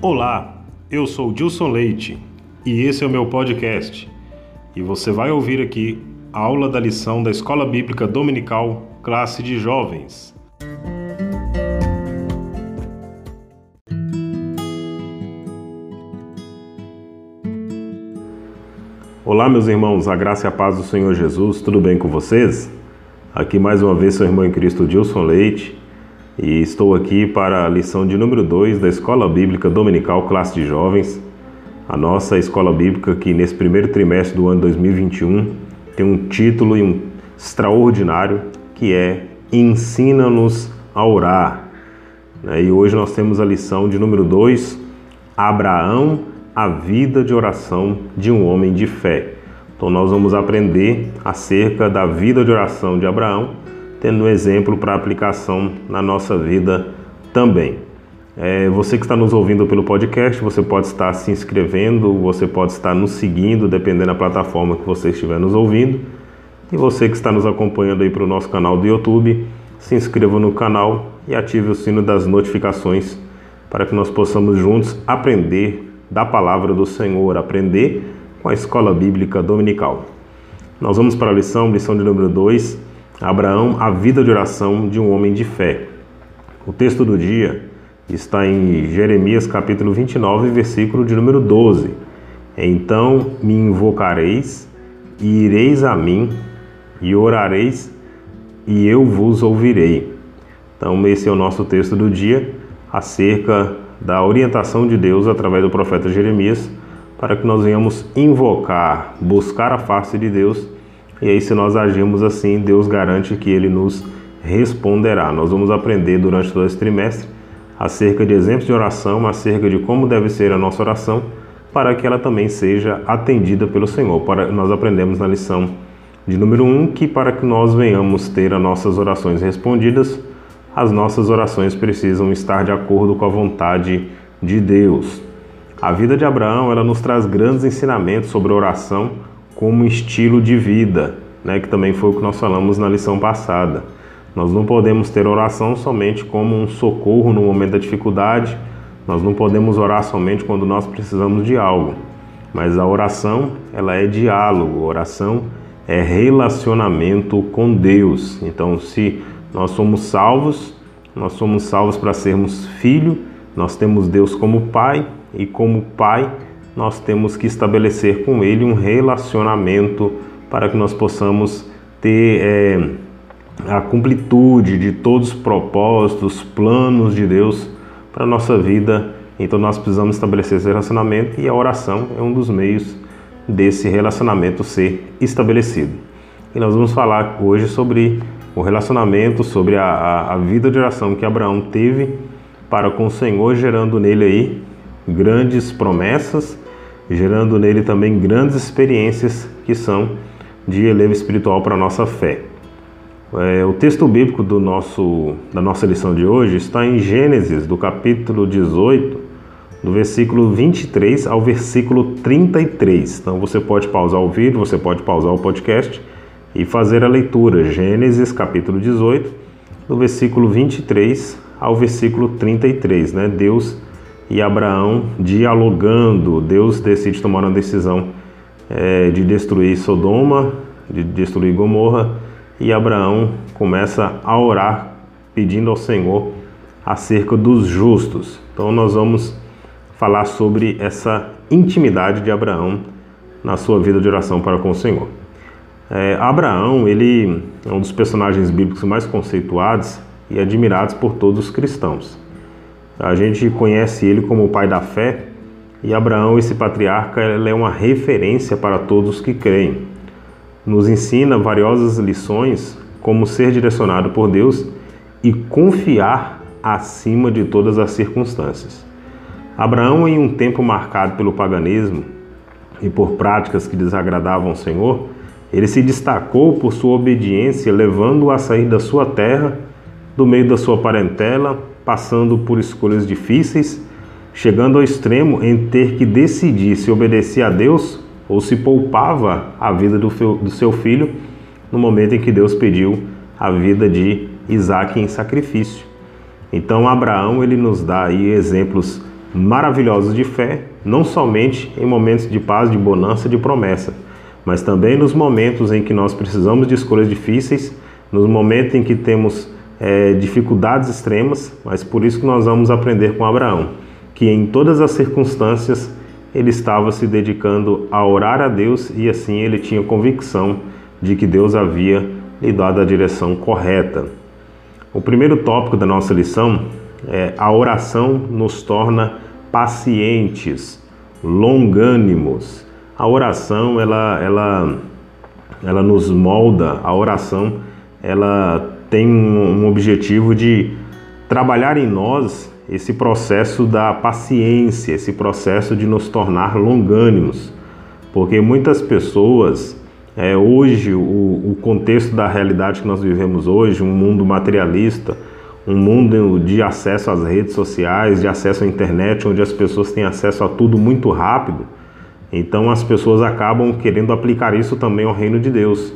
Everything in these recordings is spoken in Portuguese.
Olá, eu sou Dilson Leite e esse é o meu podcast. E você vai ouvir aqui a aula da lição da Escola Bíblica Dominical, classe de jovens. Olá, meus irmãos, a graça e a paz do Senhor Jesus, tudo bem com vocês? Aqui mais uma vez seu irmão em Cristo Dilson Leite e estou aqui para a lição de número 2 da Escola Bíblica Dominical Classe de Jovens, a nossa escola bíblica que nesse primeiro trimestre do ano 2021 tem um título e um extraordinário que é Ensina-nos a orar. Né? E hoje nós temos a lição de número 2, Abraão, a vida de oração de um homem de fé. Então nós vamos aprender acerca da vida de oração de Abraão tendo um exemplo para aplicação na nossa vida também. É, você que está nos ouvindo pelo podcast, você pode estar se inscrevendo, você pode estar nos seguindo, dependendo da plataforma que você estiver nos ouvindo. E você que está nos acompanhando aí para o nosso canal do YouTube, se inscreva no canal e ative o sino das notificações para que nós possamos juntos aprender da palavra do Senhor, aprender com a Escola Bíblica Dominical. Nós vamos para a lição, lição de número 2, Abraão, a vida de oração de um homem de fé. O texto do dia está em Jeremias capítulo 29, versículo de número 12. Então me invocareis e ireis a mim e orareis e eu vos ouvirei. Então esse é o nosso texto do dia acerca da orientação de Deus através do profeta Jeremias para que nós venhamos invocar, buscar a face de Deus e aí, se nós agirmos assim, Deus garante que Ele nos responderá. Nós vamos aprender durante todo esse trimestre acerca de exemplos de oração, acerca de como deve ser a nossa oração, para que ela também seja atendida pelo Senhor. Para nós aprendemos na lição de número 1 um, que para que nós venhamos ter as nossas orações respondidas, as nossas orações precisam estar de acordo com a vontade de Deus. A vida de Abraão, ela nos traz grandes ensinamentos sobre oração como estilo de vida, né, que também foi o que nós falamos na lição passada. Nós não podemos ter oração somente como um socorro no momento da dificuldade, nós não podemos orar somente quando nós precisamos de algo. Mas a oração, ela é diálogo, oração é relacionamento com Deus. Então, se nós somos salvos, nós somos salvos para sermos filho, nós temos Deus como Pai e como Pai nós temos que estabelecer com Ele um relacionamento para que nós possamos ter é, a completude de todos os propósitos, planos de Deus para a nossa vida. Então nós precisamos estabelecer esse relacionamento e a oração é um dos meios desse relacionamento ser estabelecido. E nós vamos falar hoje sobre o relacionamento, sobre a, a, a vida de oração que Abraão teve para com o Senhor, gerando nele aí grandes promessas gerando nele também grandes experiências que são de elevo espiritual para a nossa fé. É, o texto bíblico do nosso, da nossa lição de hoje está em Gênesis, do capítulo 18, do versículo 23 ao versículo 33. Então você pode pausar o vídeo, você pode pausar o podcast e fazer a leitura. Gênesis, capítulo 18, do versículo 23 ao versículo 33. Né? Deus e Abraão dialogando. Deus decide tomar uma decisão é, de destruir Sodoma, de destruir Gomorra, e Abraão começa a orar pedindo ao Senhor acerca dos justos. Então nós vamos falar sobre essa intimidade de Abraão na sua vida de oração para com o Senhor. É, Abraão ele é um dos personagens bíblicos mais conceituados e admirados por todos os cristãos. A gente conhece ele como o pai da fé e Abraão, esse patriarca, é uma referência para todos que creem. Nos ensina valiosas lições como ser direcionado por Deus e confiar acima de todas as circunstâncias. Abraão, em um tempo marcado pelo paganismo e por práticas que desagradavam ao Senhor, ele se destacou por sua obediência, levando-o a sair da sua terra, do meio da sua parentela passando por escolhas difíceis, chegando ao extremo em ter que decidir se obedecia a Deus ou se poupava a vida do, seu filho no momento em que Deus pediu a vida de Isaac em sacrifício. Então Abraão ele nos dá aí exemplos maravilhosos de fé, não somente em momentos de paz, de bonança, de promessa, mas também nos momentos em que nós precisamos de escolhas difíceis, nos momentos em que temos é, dificuldades extremas, mas por isso que nós vamos aprender com Abraão, que em todas as circunstâncias ele estava se dedicando a orar a Deus e assim ele tinha convicção de que Deus havia lhe dado a direção correta. O primeiro tópico da nossa lição é a oração nos torna pacientes, longânimos. A oração ela, ela, ela nos molda, a oração ela tem um, objetivo de trabalhar em nós esse processo da paciência, esse processo de nos tornar longânimos, porque muitas pessoas é, hoje o, o contexto da realidade que nós vivemos hoje, um mundo materialista, um mundo de acesso às redes sociais, de acesso à internet, onde as pessoas têm acesso a tudo muito rápido. Então as pessoas acabam querendo aplicar isso também ao reino de Deus.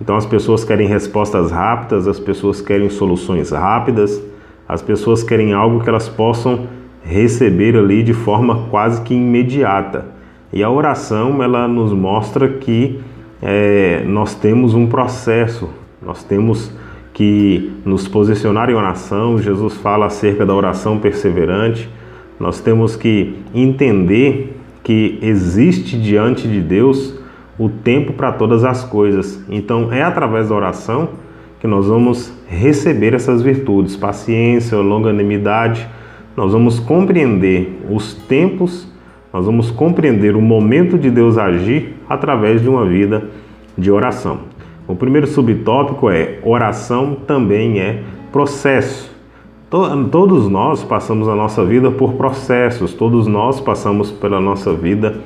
Então as pessoas querem respostas rápidas, as pessoas querem soluções rápidas, as pessoas querem algo que elas possam receber ali de forma quase que imediata. E a oração ela nos mostra que é, nós temos um processo, nós temos que nos posicionar em oração. Jesus fala acerca da oração perseverante. Nós temos que entender que existe diante de Deus o tempo para todas as coisas. Então, é através da oração que nós vamos receber essas virtudes, paciência, longanimidade. Nós vamos compreender os tempos, nós vamos compreender o momento de Deus agir através de uma vida de oração. O primeiro subtópico é oração também é processo. Todos nós passamos a nossa vida por processos, todos nós passamos pela nossa vida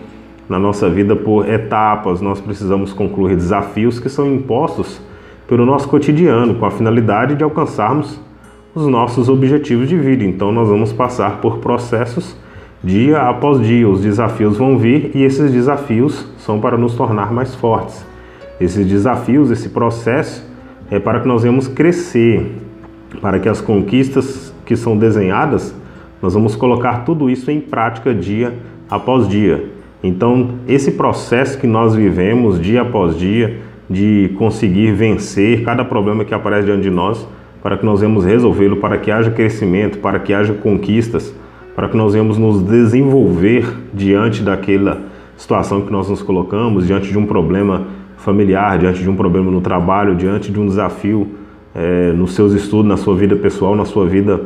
na nossa vida por etapas, nós precisamos concluir desafios que são impostos pelo nosso cotidiano, com a finalidade de alcançarmos os nossos objetivos de vida. Então, nós vamos passar por processos dia após dia. Os desafios vão vir e esses desafios são para nos tornar mais fortes. Esses desafios, esse processo é para que nós venhamos crescer, para que as conquistas que são desenhadas, nós vamos colocar tudo isso em prática dia após dia. Então, esse processo que nós vivemos dia após dia, de conseguir vencer cada problema que aparece diante de nós, para que nós venhamos resolvê-lo, para que haja crescimento, para que haja conquistas, para que nós venhamos nos desenvolver diante daquela situação que nós nos colocamos, diante de um problema familiar, diante de um problema no trabalho, diante de um desafio é, nos seus estudos, na sua vida pessoal, na sua vida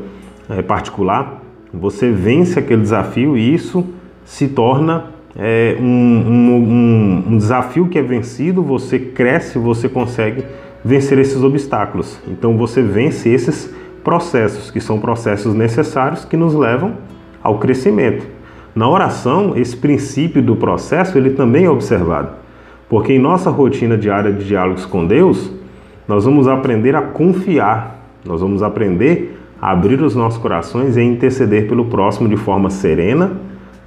é, particular. Você vence aquele desafio e isso se torna é, um, um, um, desafio que é vencido, você cresce, você consegue vencer esses obstáculos. Então você vence esses processos, que são processos necessários que nos levam ao crescimento. Na oração, esse princípio do processo ele também é observado, porque em nossa rotina diária de diálogos com Deus, nós vamos aprender a confiar, nós vamos aprender a abrir os nossos corações e interceder pelo próximo de forma serena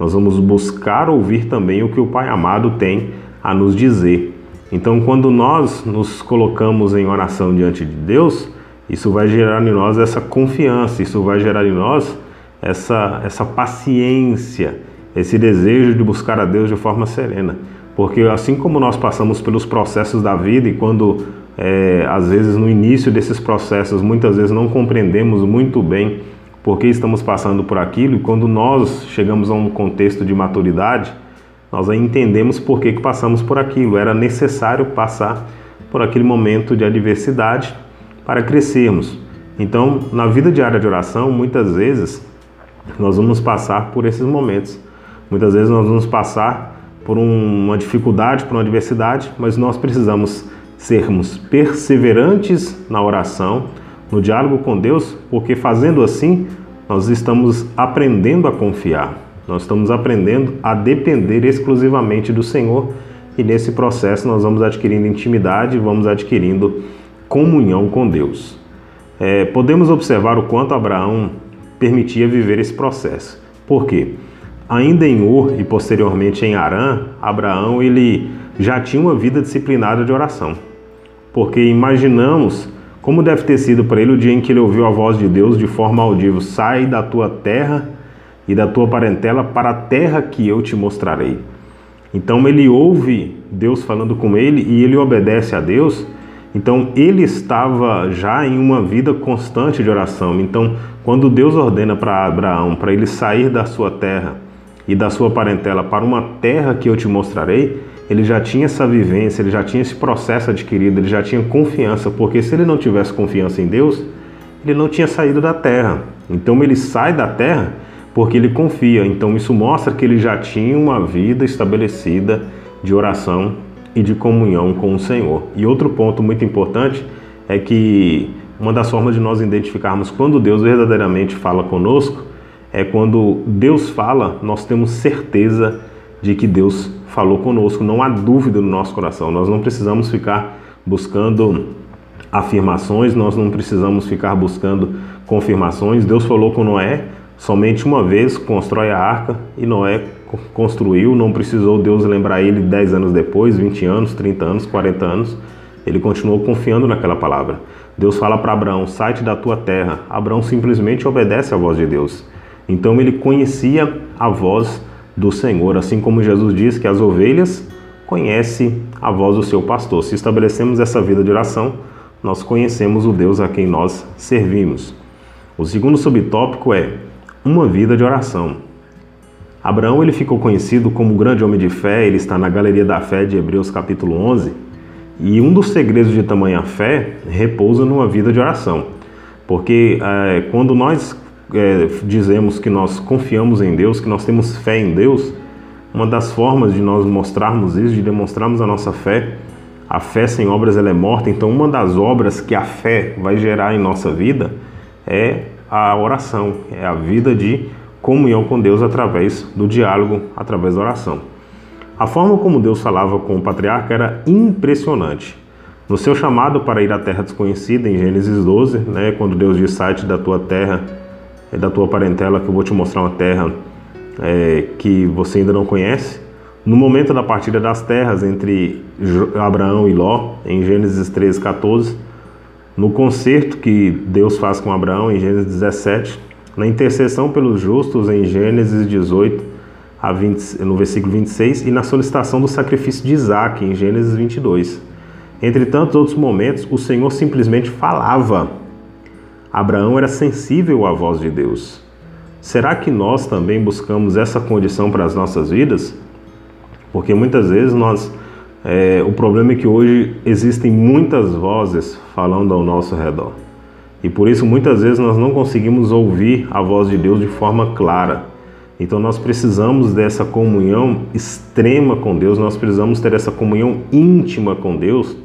nós vamos buscar ouvir também o que o Pai amado tem a nos dizer. Então, quando nós nos colocamos em oração diante de Deus, isso vai gerar em nós essa confiança, isso vai gerar em nós essa, essa paciência, esse desejo de buscar a Deus de forma serena. Porque assim como nós passamos pelos processos da vida e quando é, às vezes no início desses processos muitas vezes não compreendemos muito bem por que estamos passando por aquilo e quando nós chegamos a um contexto de maturidade, nós entendemos por que, que passamos por aquilo. Era necessário passar por aquele momento de adversidade para crescermos. Então, na vida diária de oração, muitas vezes nós vamos passar por esses momentos. Muitas vezes nós vamos passar por uma dificuldade, por uma adversidade, mas nós precisamos sermos perseverantes na oração no diálogo com Deus, porque fazendo assim, nós estamos aprendendo a confiar, nós estamos aprendendo a depender exclusivamente do Senhor e nesse processo nós vamos adquirindo intimidade, vamos adquirindo comunhão com Deus. É, podemos observar o quanto Abraão permitia viver esse processo. Por quê? Ainda em Ur e posteriormente em Arã, Abraão ele já tinha uma vida disciplinada de oração. Porque imaginamos como deve ter sido para ele o dia em que ele ouviu a voz de Deus de forma audível: Sai da tua terra e da tua parentela para a terra que eu te mostrarei. Então ele ouve Deus falando com ele e ele obedece a Deus. Então ele estava já em uma vida constante de oração. Então, quando Deus ordena para Abraão para ele sair da sua terra e da sua parentela para uma terra que eu te mostrarei, ele já tinha essa vivência, ele já tinha esse processo adquirido, ele já tinha confiança, porque se ele não tivesse confiança em Deus, ele não tinha saído da terra. Então ele sai da terra porque ele confia. Então isso mostra que ele já tinha uma vida estabelecida de oração e de comunhão com o Senhor. E outro ponto muito importante é que uma das formas de nós identificarmos quando Deus verdadeiramente fala conosco é quando Deus fala, nós temos certeza de que Deus falou conosco, não há dúvida no nosso coração. Nós não precisamos ficar buscando afirmações, nós não precisamos ficar buscando confirmações. Deus falou com Noé, Somente uma vez constrói a arca e Noé construiu, não precisou Deus lembrar ele 10 anos depois, 20 anos, 30 anos, 40 anos. Ele continuou confiando naquela palavra. Deus fala para Abraão: sai da tua terra. Abraão simplesmente obedece à voz de Deus. Então ele conhecia a voz do Senhor, assim como Jesus diz que as ovelhas conhecem a voz do seu pastor. Se estabelecemos essa vida de oração, nós conhecemos o Deus a quem nós servimos. O segundo subtópico é uma vida de oração. Abraão ele ficou conhecido como grande homem de fé, ele está na galeria da fé de Hebreus capítulo 11, e um dos segredos de tamanha fé repousa numa vida de oração. Porque é, quando nós é, dizemos que nós confiamos em Deus, que nós temos fé em Deus, uma das formas de nós mostrarmos isso, de demonstrarmos a nossa fé, a fé sem obras ela é morta, então uma das obras que a fé vai gerar em nossa vida é a oração, é a vida de comunhão com Deus através do diálogo, através da oração. A forma como Deus falava com o patriarca era impressionante. No seu chamado para ir à terra desconhecida, em Gênesis 12, né, quando Deus diz: sai da tua terra, da tua parentela, que eu vou te mostrar uma terra é, que você ainda não conhece. No momento da partida das terras entre Abraão e Ló, em Gênesis 13, 14, no concerto que Deus faz com Abraão em Gênesis 17, na intercessão pelos justos em Gênesis 18, a 20, no versículo 26, e na solicitação do sacrifício de Isaac em Gênesis 22. Entre tantos outros momentos, o Senhor simplesmente falava. Abraão era sensível à voz de Deus. Será que nós também buscamos essa condição para as nossas vidas? Porque muitas vezes nós é, o problema é que hoje existem muitas vozes falando ao nosso redor. E por isso muitas vezes nós não conseguimos ouvir a voz de Deus de forma clara. Então nós precisamos dessa comunhão extrema com Deus, nós precisamos ter essa comunhão íntima com Deus,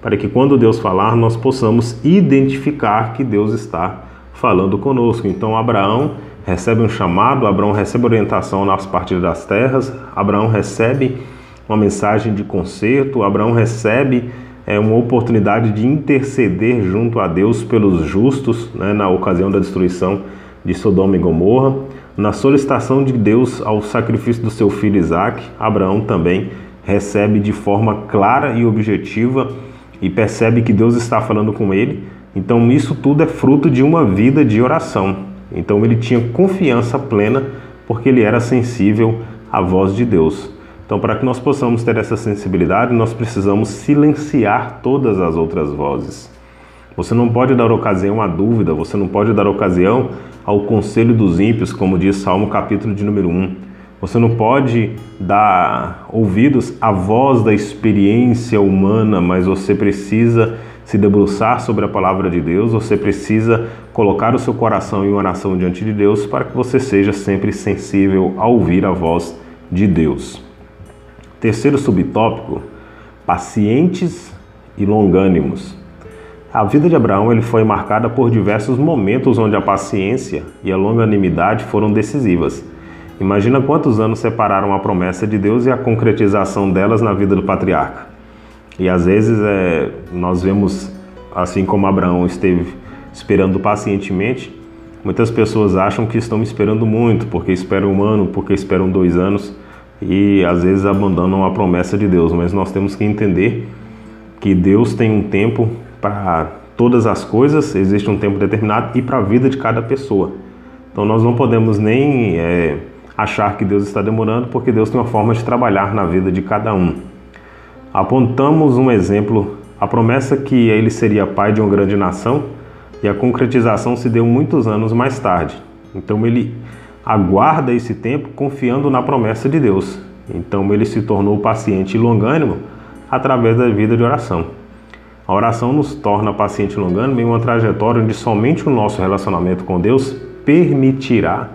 para que quando Deus falar, nós possamos identificar que Deus está falando conosco. Então Abraão recebe um chamado, Abraão recebe orientação nas partidas das terras, Abraão recebe uma mensagem de conserto. Abraão recebe é, uma oportunidade de interceder junto a Deus pelos justos né, na ocasião da destruição de Sodoma e Gomorra. Na solicitação de Deus ao sacrifício do seu filho Isaac, Abraão também recebe de forma clara e objetiva e percebe que Deus está falando com ele. Então, isso tudo é fruto de uma vida de oração. Então, ele tinha confiança plena porque ele era sensível à voz de Deus. Então, para que nós possamos ter essa sensibilidade, nós precisamos silenciar todas as outras vozes. Você não pode dar ocasião à dúvida, você não pode dar ocasião ao conselho dos ímpios, como diz Salmo capítulo de número 1. Você não pode dar ouvidos à voz da experiência humana, mas você precisa se debruçar sobre a palavra de Deus, você precisa colocar o seu coração em oração diante de Deus para que você seja sempre sensível a ouvir a voz de Deus. Terceiro subtópico: pacientes e longânimos. A vida de Abraão ele foi marcada por diversos momentos onde a paciência e a longanimidade foram decisivas. Imagina quantos anos separaram a promessa de Deus e a concretização delas na vida do patriarca. E às vezes é, nós vemos, assim como Abraão esteve esperando pacientemente, muitas pessoas acham que estão esperando muito, porque esperam um ano, porque esperam dois anos e às vezes abandonam a promessa de Deus, mas nós temos que entender que Deus tem um tempo para todas as coisas, existe um tempo determinado e para a vida de cada pessoa. Então nós não podemos nem é, achar que Deus está demorando, porque Deus tem uma forma de trabalhar na vida de cada um. Apontamos um exemplo, a promessa que ele seria pai de uma grande nação, e a concretização se deu muitos anos mais tarde. Então ele aguarda esse tempo confiando na promessa de Deus. Então ele se tornou paciente e longânimo através da vida de oração. A oração nos torna paciente e longânimo em uma trajetória onde somente o nosso relacionamento com Deus permitirá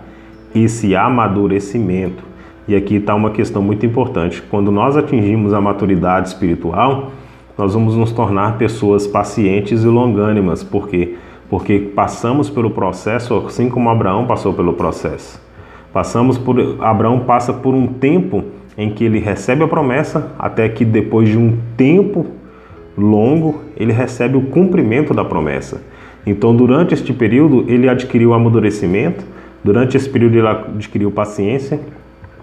esse amadurecimento. E aqui está uma questão muito importante. Quando nós atingimos a maturidade espiritual, nós vamos nos tornar pessoas pacientes e longânimas. Por quê? Porque passamos pelo processo assim como Abraão passou pelo processo. Passamos por Abraão passa por um tempo em que ele recebe a promessa, até que depois de um tempo longo, ele recebe o cumprimento da promessa. Então, durante este período, ele adquiriu amadurecimento, durante esse período ele adquiriu paciência,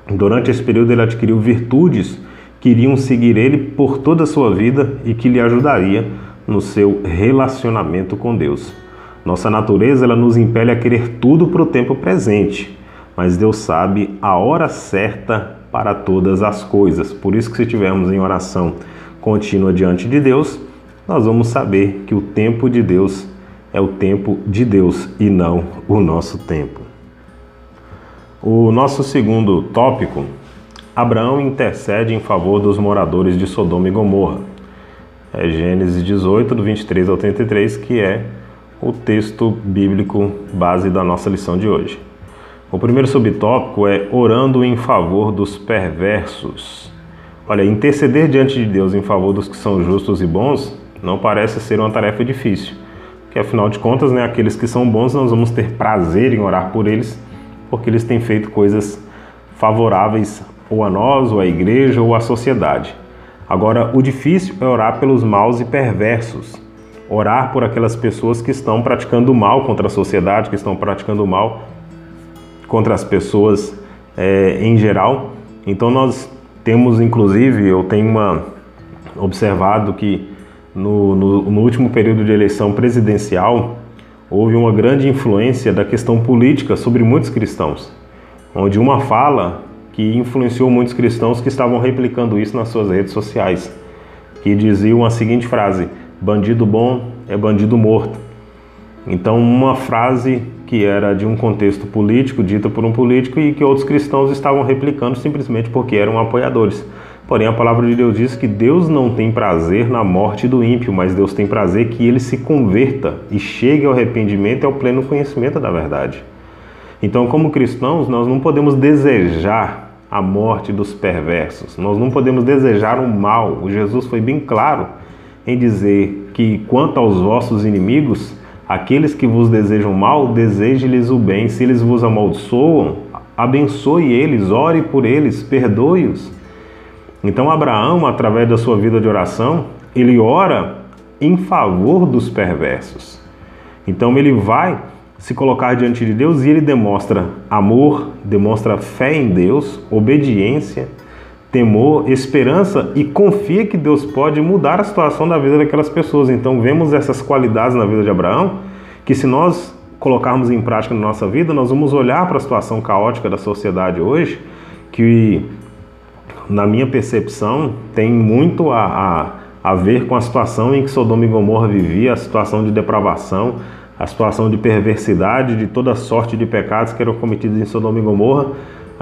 durante esse período ele adquiriu virtudes que iriam seguir ele por toda a sua vida e que lhe ajudaria no seu relacionamento com Deus. Nossa natureza ela nos impele a querer tudo para o tempo presente mas Deus sabe a hora certa para todas as coisas. Por isso que se estivermos em oração contínua diante de Deus, nós vamos saber que o tempo de Deus é o tempo de Deus e não o nosso tempo. O nosso segundo tópico, Abraão intercede em favor dos moradores de Sodoma e Gomorra. É Gênesis 18, do 23 ao 33, que é o texto bíblico base da nossa lição de hoje. O primeiro subtópico é orando em favor dos perversos. Olha, interceder diante de Deus em favor dos que são justos e bons não parece ser uma tarefa difícil, porque afinal de contas, né, aqueles que são bons nós vamos ter prazer em orar por eles, porque eles têm feito coisas favoráveis ou a nós, ou à igreja, ou à sociedade. Agora, o difícil é orar pelos maus e perversos. Orar por aquelas pessoas que estão praticando mal contra a sociedade, que estão praticando mal contra as pessoas é, em geral. Então nós temos, inclusive, eu tenho uma, observado que no, no, no último período de eleição presidencial houve uma grande influência da questão política sobre muitos cristãos, onde uma fala que influenciou muitos cristãos que estavam replicando isso nas suas redes sociais, que diziam a seguinte frase: bandido bom é bandido morto. Então, uma frase que era de um contexto político, dita por um político, e que outros cristãos estavam replicando simplesmente porque eram apoiadores. Porém, a palavra de Deus diz que Deus não tem prazer na morte do ímpio, mas Deus tem prazer que ele se converta e chegue ao arrependimento e ao pleno conhecimento da verdade. Então, como cristãos, nós não podemos desejar a morte dos perversos, nós não podemos desejar o mal. O Jesus foi bem claro em dizer que, quanto aos vossos inimigos, Aqueles que vos desejam mal, deseje-lhes o bem. Se eles vos amaldiçoam, abençoe eles, ore por eles, perdoe-os. Então, Abraão, através da sua vida de oração, ele ora em favor dos perversos. Então, ele vai se colocar diante de Deus e ele demonstra amor, demonstra fé em Deus, obediência temor, esperança e confia que Deus pode mudar a situação da vida daquelas pessoas. Então vemos essas qualidades na vida de Abraão, que se nós colocarmos em prática na nossa vida, nós vamos olhar para a situação caótica da sociedade hoje, que na minha percepção tem muito a, a, a ver com a situação em que Sodoma e Gomorra vivia, a situação de depravação, a situação de perversidade, de toda sorte de pecados que eram cometidos em Sodoma e Gomorra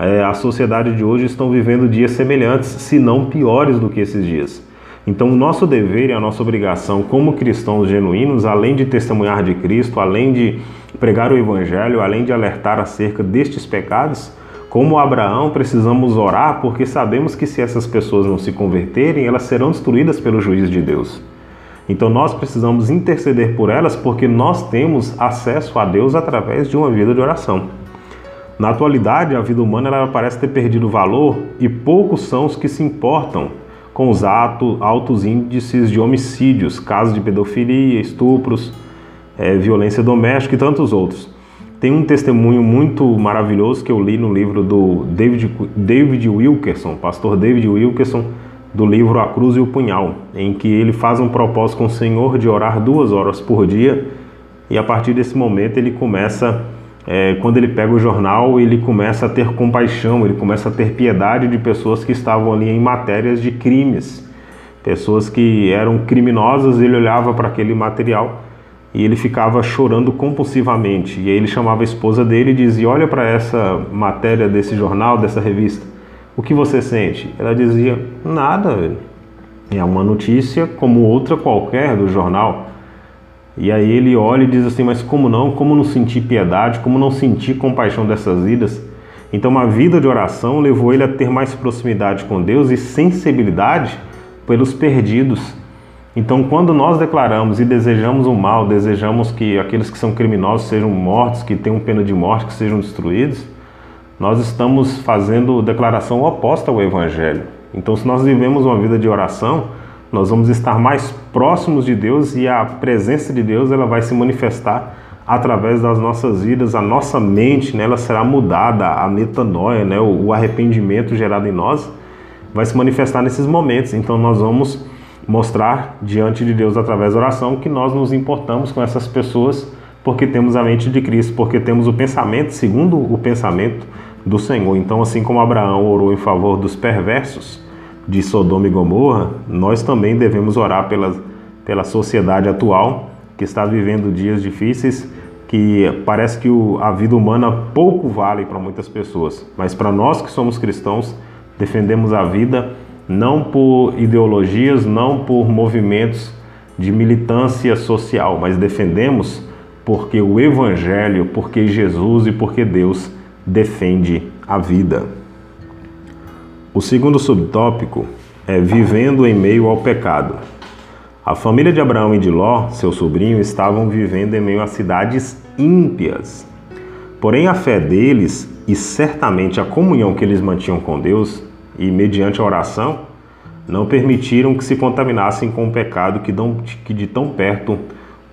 é, a sociedade de hoje estão vivendo dias semelhantes, se não piores do que esses dias. Então, o nosso dever e a nossa obrigação como cristãos genuínos, além de testemunhar de Cristo, além de pregar o Evangelho, além de alertar acerca destes pecados, como Abraão, precisamos orar porque sabemos que se essas pessoas não se converterem, elas serão destruídas pelo juiz de Deus. Então nós precisamos interceder por elas porque nós temos acesso a Deus através de uma vida de oração. Na atualidade, a vida humana ela parece ter perdido valor e poucos são os que se importam com os atos, altos índices de homicídios, casos de pedofilia, estupros, é, violência doméstica e tantos outros. Tem um testemunho muito maravilhoso que eu li no livro do David, David Wilkerson, pastor David Wilkerson, do livro A Cruz e o Punhal, em que ele faz um propósito com o Senhor de orar duas horas por dia e a partir desse momento ele começa é, quando ele pega o jornal, ele começa a ter compaixão, ele começa a ter piedade de pessoas que estavam ali em matérias de crimes, pessoas que eram criminosas. Ele olhava para aquele material e ele ficava chorando compulsivamente. E aí ele chamava a esposa dele e dizia: Olha para essa matéria desse jornal, dessa revista, o que você sente? Ela dizia: Nada, velho. É uma notícia como outra qualquer do jornal. E aí ele olha e diz assim: Mas como não? Como não sentir piedade? Como não sentir compaixão dessas vidas? Então, uma vida de oração levou ele a ter mais proximidade com Deus e sensibilidade pelos perdidos. Então, quando nós declaramos e desejamos o mal, desejamos que aqueles que são criminosos sejam mortos, que tenham pena de morte, que sejam destruídos, nós estamos fazendo declaração oposta ao Evangelho. Então, se nós vivemos uma vida de oração, nós vamos estar mais próximos de Deus e a presença de Deus ela vai se manifestar através das nossas vidas, a nossa mente né, ela será mudada, a metanoia, né, o arrependimento gerado em nós vai se manifestar nesses momentos. Então nós vamos mostrar diante de Deus através da oração que nós nos importamos com essas pessoas porque temos a mente de Cristo, porque temos o pensamento segundo o pensamento do Senhor. Então assim como Abraão orou em favor dos perversos, de Sodoma e Gomorra, nós também devemos orar pela, pela sociedade atual que está vivendo dias difíceis, que parece que o, a vida humana pouco vale para muitas pessoas, mas para nós que somos cristãos, defendemos a vida não por ideologias, não por movimentos de militância social, mas defendemos porque o Evangelho, porque Jesus e porque Deus defende a vida. O segundo subtópico é vivendo em meio ao pecado. A família de Abraão e de Ló, seu sobrinho, estavam vivendo em meio a cidades ímpias. Porém, a fé deles e certamente a comunhão que eles mantinham com Deus e mediante a oração não permitiram que se contaminassem com o pecado que de tão perto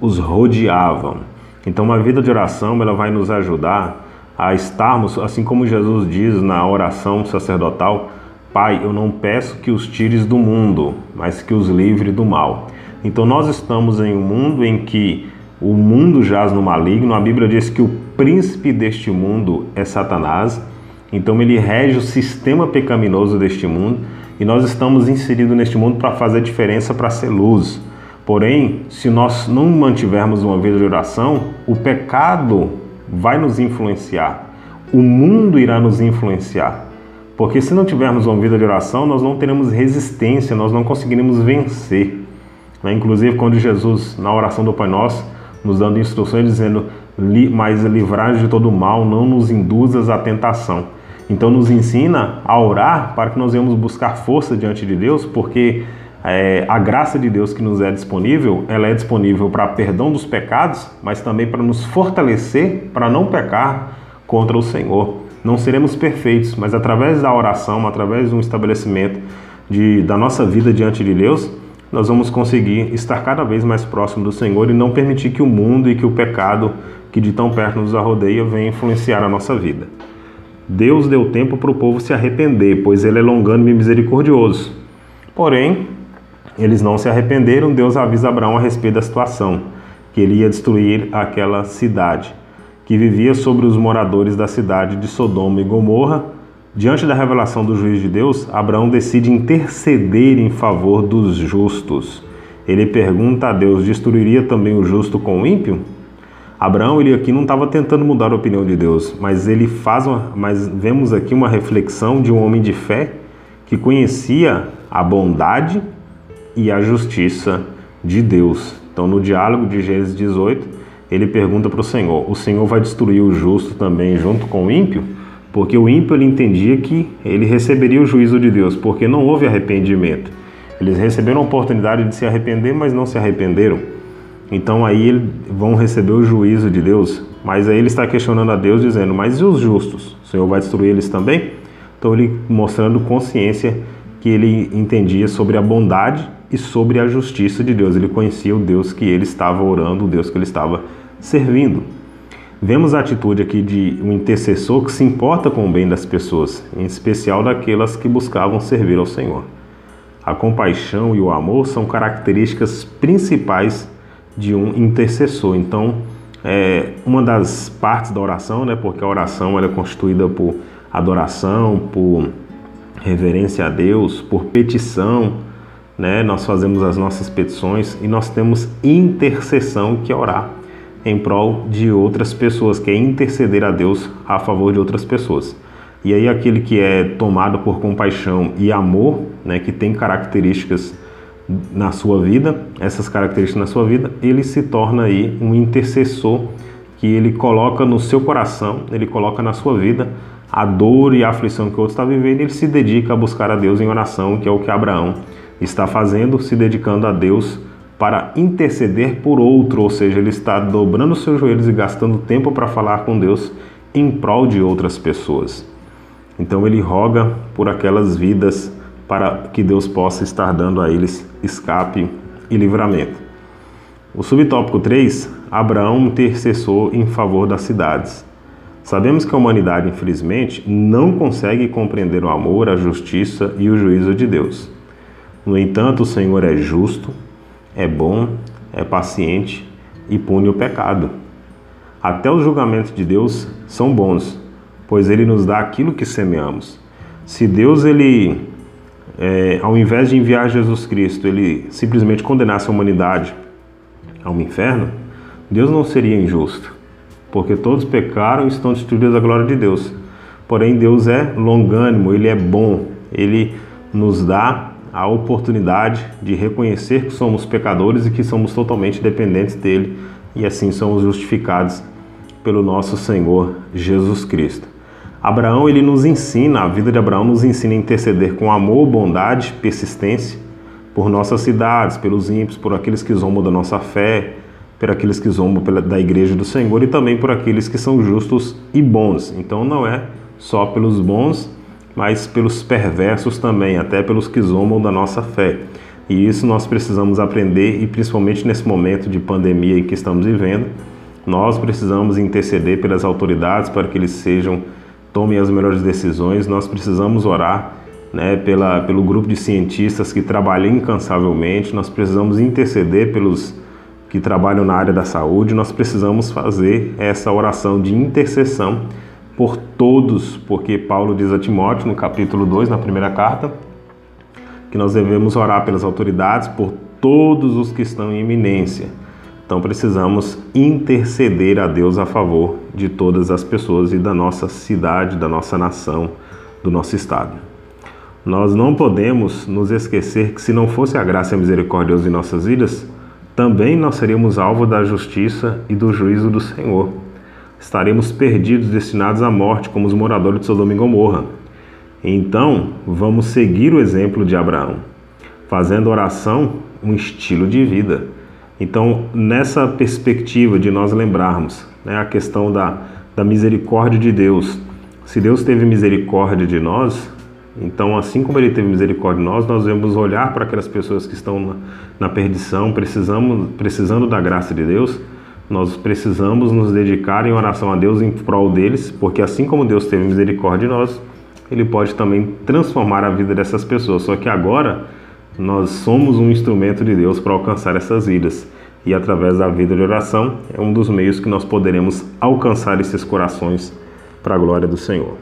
os rodeavam. Então, uma vida de oração ela vai nos ajudar a estarmos, assim como Jesus diz na oração sacerdotal, Pai, eu não peço que os tires do mundo, mas que os livre do mal. Então nós estamos em um mundo em que o mundo jaz no maligno. A Bíblia diz que o príncipe deste mundo é Satanás. Então ele rege o sistema pecaminoso deste mundo e nós estamos inseridos neste mundo para fazer diferença, para ser luz. Porém, se nós não mantivermos uma vida de oração, o pecado vai nos influenciar. O mundo irá nos influenciar. Porque se não tivermos uma vida de oração, nós não teremos resistência, nós não conseguiremos vencer. Né? Inclusive, quando Jesus, na oração do Pai Nosso, nos dando instruções dizendo, mas livrar de todo mal, não nos induzas à tentação. Então, nos ensina a orar para que nós venhamos buscar força diante de Deus, porque é, a graça de Deus que nos é disponível, ela é disponível para perdão dos pecados, mas também para nos fortalecer para não pecar contra o Senhor. Não seremos perfeitos, mas através da oração, através de um estabelecimento de, da nossa vida diante de Deus, nós vamos conseguir estar cada vez mais próximo do Senhor e não permitir que o mundo e que o pecado que de tão perto nos arrodeia venha influenciar a nossa vida. Deus deu tempo para o povo se arrepender, pois ele é longânimo e misericordioso. Porém, eles não se arrependeram, Deus avisa Abraão a respeito da situação, que ele ia destruir aquela cidade que vivia sobre os moradores da cidade de Sodoma e Gomorra. Diante da revelação do juiz de Deus, Abraão decide interceder em favor dos justos. Ele pergunta a Deus: destruiria também o justo com o ímpio? Abraão ele aqui não estava tentando mudar a opinião de Deus, mas ele faz uma, mas vemos aqui uma reflexão de um homem de fé que conhecia a bondade e a justiça de Deus. Então, no diálogo de Gênesis 18, ele pergunta para o Senhor: O Senhor vai destruir o justo também junto com o ímpio? Porque o ímpio ele entendia que ele receberia o juízo de Deus, porque não houve arrependimento. Eles receberam a oportunidade de se arrepender, mas não se arrependeram. Então aí vão receber o juízo de Deus. Mas aí ele está questionando a Deus, dizendo: Mas e os justos? O Senhor vai destruir eles também? Então ele mostrando consciência que ele entendia sobre a bondade e sobre a justiça de Deus. Ele conhecia o Deus que ele estava orando, o Deus que ele estava servindo. Vemos a atitude aqui de um intercessor que se importa com o bem das pessoas, em especial daquelas que buscavam servir ao Senhor. A compaixão e o amor são características principais de um intercessor. Então, é, uma das partes da oração, né? Porque a oração ela é constituída por adoração, por reverência a Deus, por petição, né? Nós fazemos as nossas petições e nós temos intercessão, que é orar em prol de outras pessoas, que é interceder a Deus a favor de outras pessoas. E aí aquele que é tomado por compaixão e amor, né, que tem características na sua vida, essas características na sua vida, ele se torna aí um intercessor que ele coloca no seu coração, ele coloca na sua vida a dor e a aflição que o outro está vivendo, ele se dedica a buscar a Deus em oração, que é o que Abraão está fazendo, se dedicando a Deus para interceder por outro, ou seja, ele está dobrando seus joelhos e gastando tempo para falar com Deus em prol de outras pessoas. Então ele roga por aquelas vidas para que Deus possa estar dando a eles escape e livramento. O subtópico 3, Abraão intercessor em favor das cidades. Sabemos que a humanidade, infelizmente, não consegue compreender o amor, a justiça e o juízo de Deus. No entanto, o Senhor é justo, é bom, é paciente e pune o pecado. Até os julgamentos de Deus são bons, pois ele nos dá aquilo que semeamos. Se Deus ele é, ao invés de enviar Jesus Cristo, ele simplesmente condenasse a humanidade ao inferno, Deus não seria injusto, porque todos pecaram e estão destruídos da glória de Deus. Porém, Deus é longânimo, ele é bom, ele nos dá a oportunidade de reconhecer que somos pecadores e que somos totalmente dependentes dele, e assim somos justificados pelo nosso Senhor Jesus Cristo. Abraão ele nos ensina, a vida de Abraão nos ensina a interceder com amor, bondade, persistência por nossas cidades, pelos ímpios, por aqueles que zombam da nossa fé, por aqueles que zombam da igreja do Senhor e também por aqueles que são justos e bons. Então não é só pelos bons, mas pelos perversos também, até pelos que zombam da nossa fé. E isso nós precisamos aprender e principalmente nesse momento de pandemia em que estamos vivendo, nós precisamos interceder pelas autoridades para que eles sejam tomem as melhores decisões. Nós precisamos orar né, pela, pelo grupo de cientistas que trabalham incansavelmente, nós precisamos interceder pelos que trabalham na área da saúde, nós precisamos fazer essa oração de intercessão por todos, porque Paulo diz a Timóteo no capítulo 2, na primeira carta, que nós devemos orar pelas autoridades, por todos os que estão em eminência então precisamos interceder a Deus a favor de todas as pessoas e da nossa cidade, da nossa nação, do nosso estado. Nós não podemos nos esquecer que se não fosse a graça e a misericórdia em nossas vidas, também nós seríamos alvo da justiça e do juízo do Senhor. Estaremos perdidos, destinados à morte, como os moradores de Sodoma e Gomorra. Então, vamos seguir o exemplo de Abraão, fazendo oração um estilo de vida então, nessa perspectiva de nós lembrarmos né, a questão da, da misericórdia de Deus, se Deus teve misericórdia de nós, então, assim como Ele teve misericórdia de nós, nós devemos olhar para aquelas pessoas que estão na, na perdição, precisamos, precisando da graça de Deus, nós precisamos nos dedicar em oração a Deus em prol deles, porque assim como Deus teve misericórdia de nós, Ele pode também transformar a vida dessas pessoas. Só que agora nós somos um instrumento de Deus para alcançar essas vidas. E através da vida de oração é um dos meios que nós poderemos alcançar esses corações para a glória do Senhor.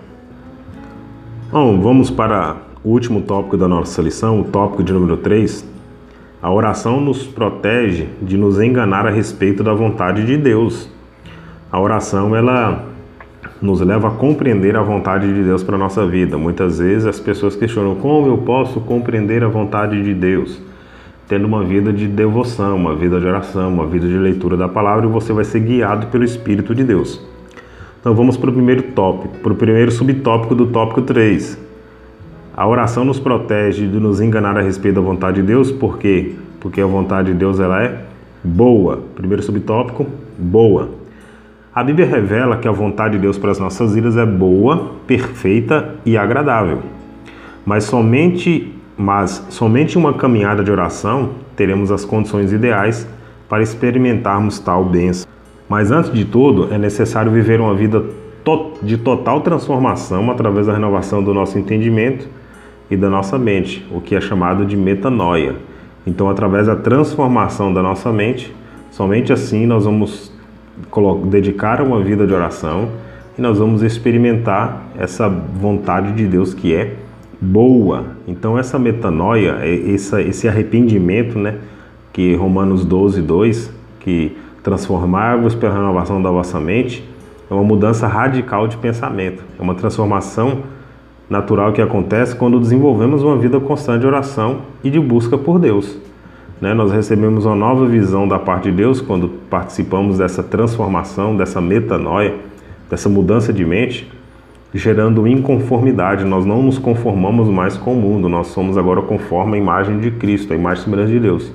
Bom, vamos para o último tópico da nossa lição, o tópico de número 3. A oração nos protege de nos enganar a respeito da vontade de Deus. A oração ela nos leva a compreender a vontade de Deus para a nossa vida. Muitas vezes as pessoas questionam como eu posso compreender a vontade de Deus. Tendo uma vida de devoção, uma vida de oração, uma vida de leitura da palavra, e você vai ser guiado pelo Espírito de Deus. Então vamos para o primeiro tópico, para o primeiro subtópico do tópico 3. A oração nos protege de nos enganar a respeito da vontade de Deus, por quê? Porque a vontade de Deus ela é boa. Primeiro subtópico, boa. A Bíblia revela que a vontade de Deus para as nossas vidas é boa, perfeita e agradável. Mas somente, mas somente uma caminhada de oração teremos as condições ideais para experimentarmos tal bênção. Mas antes de tudo, é necessário viver uma vida de total transformação através da renovação do nosso entendimento e da nossa mente, o que é chamado de metanoia. Então, através da transformação da nossa mente, somente assim nós vamos dedicar uma vida de oração e nós vamos experimentar essa vontade de Deus que é boa. Então essa metanoia, esse, arrependimento, né, que Romanos 12, 2, que transformar-vos pela renovação da vossa mente, é uma mudança radical de pensamento, é uma transformação natural que acontece quando desenvolvemos uma vida constante de oração e de busca por Deus. Né? Nós recebemos uma nova visão da parte de Deus quando participamos dessa transformação, dessa metanoia, dessa mudança de mente, gerando inconformidade. Nós não nos conformamos mais com o mundo, nós somos agora conforme a imagem de Cristo, a imagem semelhante de Deus.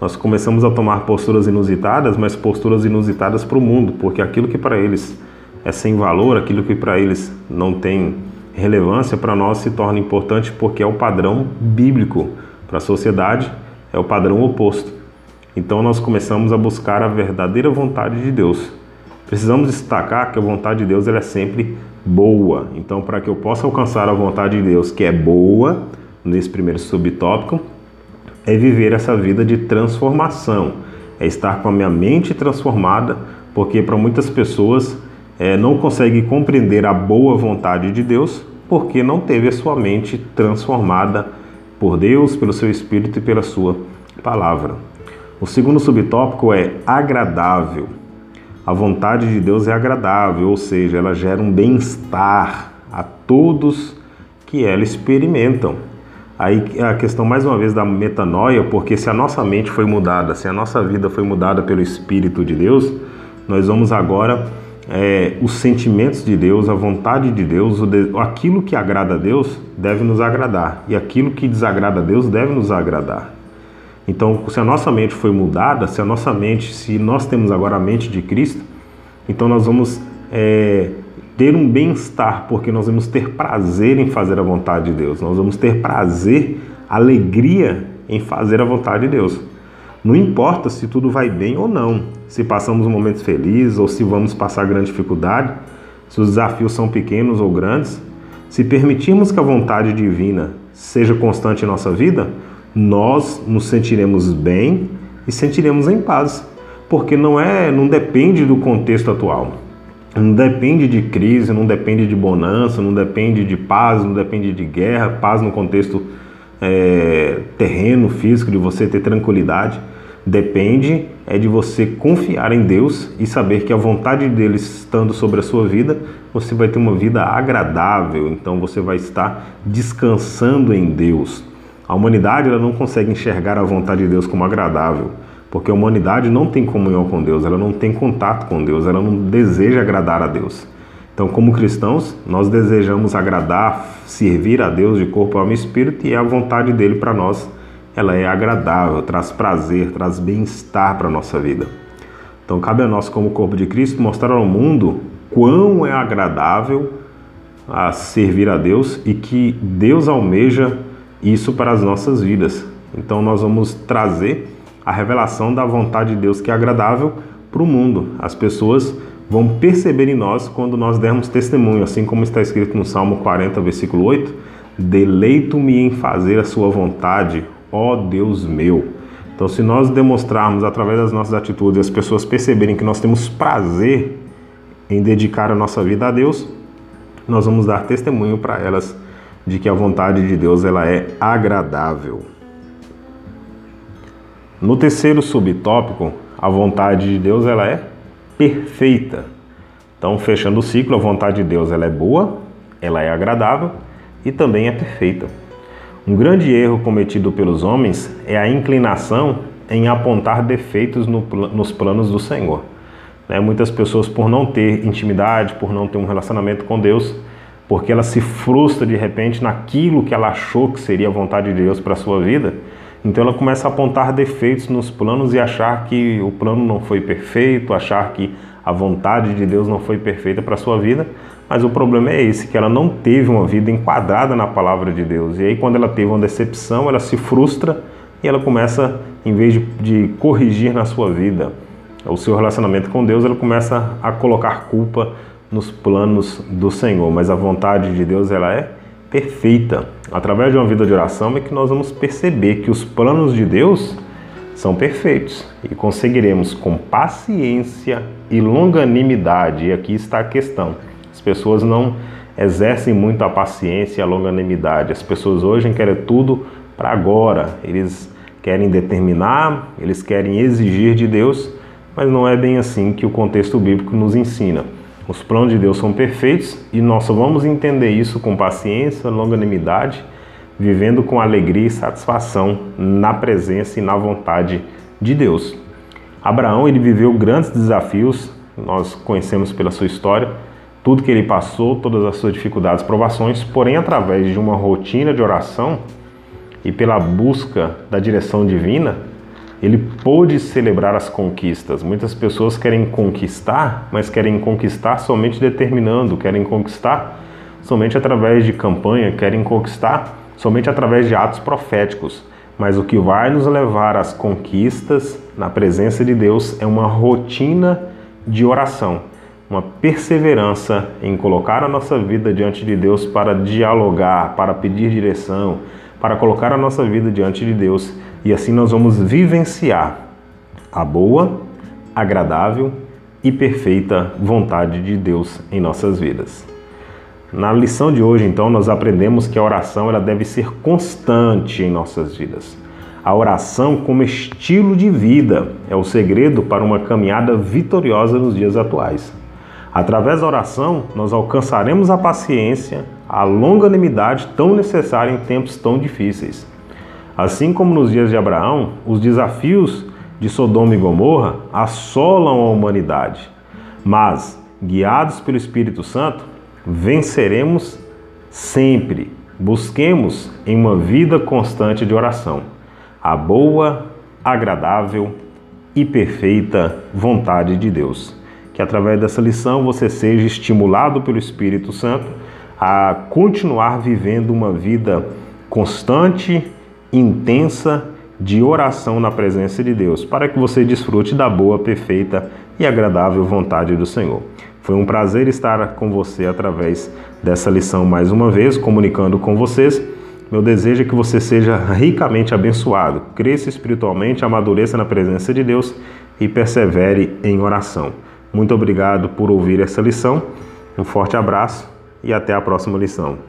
Nós começamos a tomar posturas inusitadas, mas posturas inusitadas para o mundo, porque aquilo que para eles é sem valor, aquilo que para eles não tem relevância, para nós se torna importante porque é o padrão bíblico para a sociedade é o padrão oposto. Então nós começamos a buscar a verdadeira vontade de Deus. Precisamos destacar que a vontade de Deus é sempre boa. Então, para que eu possa alcançar a vontade de Deus, que é boa, nesse primeiro subtópico, é viver essa vida de transformação, é estar com a minha mente transformada, porque para muitas pessoas é, não consegue compreender a boa vontade de Deus porque não teve a sua mente transformada por Deus, pelo seu Espírito e pela sua palavra. O segundo subtópico é agradável. A vontade de Deus é agradável, ou seja, ela gera um bem-estar a todos que ela experimentam. Aí a questão mais uma vez da metanoia, porque se a nossa mente foi mudada, se a nossa vida foi mudada pelo Espírito de Deus, nós vamos agora é, os sentimentos de Deus, a vontade de Deus, aquilo que agrada a Deus deve nos agradar e aquilo que desagrada a Deus deve nos agradar. Então, se a nossa mente foi mudada, se a nossa mente, se nós temos agora a mente de Cristo, então nós vamos é, ter um bem-estar, porque nós vamos ter prazer em fazer a vontade de Deus, nós vamos ter prazer, alegria em fazer a vontade de Deus. Não importa se tudo vai bem ou não, se passamos momentos felizes ou se vamos passar grande dificuldade, se os desafios são pequenos ou grandes, se permitirmos que a vontade divina seja constante em nossa vida, nós nos sentiremos bem e sentiremos em paz, porque não é, não depende do contexto atual. Não depende de crise, não depende de bonança, não depende de paz, não depende de guerra, paz no contexto é, terreno, físico, de você ter tranquilidade. Depende é de você confiar em Deus e saber que a vontade dele estando sobre a sua vida, você vai ter uma vida agradável. Então você vai estar descansando em Deus. A humanidade ela não consegue enxergar a vontade de Deus como agradável, porque a humanidade não tem comunhão com Deus, ela não tem contato com Deus, ela não deseja agradar a Deus. Então, como cristãos, nós desejamos agradar, servir a Deus de corpo, alma e espírito, e a vontade dele para nós ela é agradável, traz prazer, traz bem-estar para a nossa vida. Então cabe a nós, como corpo de Cristo, mostrar ao mundo quão é agradável a servir a Deus e que Deus almeja isso para as nossas vidas. Então nós vamos trazer a revelação da vontade de Deus que é agradável para o mundo. As pessoas vão perceber em nós quando nós dermos testemunho, assim como está escrito no Salmo 40, versículo 8: Deleito-me em fazer a sua vontade, ó Deus meu. Então, se nós demonstrarmos através das nossas atitudes as pessoas perceberem que nós temos prazer em dedicar a nossa vida a Deus, nós vamos dar testemunho para elas de que a vontade de Deus ela é agradável. No terceiro subtópico, a vontade de Deus ela é perfeita. Então, fechando o ciclo, a vontade de Deus ela é boa, ela é agradável e também é perfeita. Um grande erro cometido pelos homens é a inclinação em apontar defeitos no, nos planos do Senhor. Né? Muitas pessoas, por não ter intimidade, por não ter um relacionamento com Deus, porque ela se frustra de repente naquilo que ela achou que seria a vontade de Deus para a sua vida, então ela começa a apontar defeitos nos planos e achar que o plano não foi perfeito, achar que a vontade de Deus não foi perfeita para a sua vida, mas o problema é esse, que ela não teve uma vida enquadrada na palavra de Deus. E aí, quando ela teve uma decepção, ela se frustra e ela começa, em vez de, de corrigir na sua vida o seu relacionamento com Deus, ela começa a colocar culpa nos planos do Senhor. Mas a vontade de Deus, ela é perfeita. Através de uma vida de oração é que nós vamos perceber que os planos de Deus são perfeitos e conseguiremos com paciência e longanimidade. E aqui está a questão: as pessoas não exercem muito a paciência e a longanimidade. As pessoas hoje querem tudo para agora. Eles querem determinar, eles querem exigir de Deus, mas não é bem assim que o contexto bíblico nos ensina. Os planos de Deus são perfeitos e nós só vamos entender isso com paciência, longanimidade vivendo com alegria e satisfação na presença e na vontade de Deus. Abraão ele viveu grandes desafios, nós conhecemos pela sua história, tudo que ele passou, todas as suas dificuldades, provações, porém através de uma rotina de oração e pela busca da direção divina, ele pôde celebrar as conquistas. Muitas pessoas querem conquistar, mas querem conquistar somente determinando, querem conquistar somente através de campanha, querem conquistar somente através de atos proféticos, mas o que vai nos levar às conquistas na presença de Deus é uma rotina de oração, uma perseverança em colocar a nossa vida diante de Deus para dialogar, para pedir direção, para colocar a nossa vida diante de Deus e assim nós vamos vivenciar a boa, agradável e perfeita vontade de Deus em nossas vidas. Na lição de hoje, então, nós aprendemos que a oração ela deve ser constante em nossas vidas. A oração como estilo de vida é o segredo para uma caminhada vitoriosa nos dias atuais. Através da oração, nós alcançaremos a paciência, a longanimidade tão necessária em tempos tão difíceis. Assim como nos dias de Abraão, os desafios de Sodoma e Gomorra assolam a humanidade, mas, guiados pelo Espírito Santo, venceremos sempre. Busquemos em uma vida constante de oração a boa, agradável e perfeita vontade de Deus. Que através dessa lição você seja estimulado pelo Espírito Santo a continuar vivendo uma vida constante, intensa de oração na presença de Deus, para que você desfrute da boa, perfeita e agradável vontade do Senhor. Foi um prazer estar com você através dessa lição mais uma vez, comunicando com vocês. Meu desejo é que você seja ricamente abençoado, cresça espiritualmente, amadureça na presença de Deus e persevere em oração. Muito obrigado por ouvir essa lição. Um forte abraço e até a próxima lição.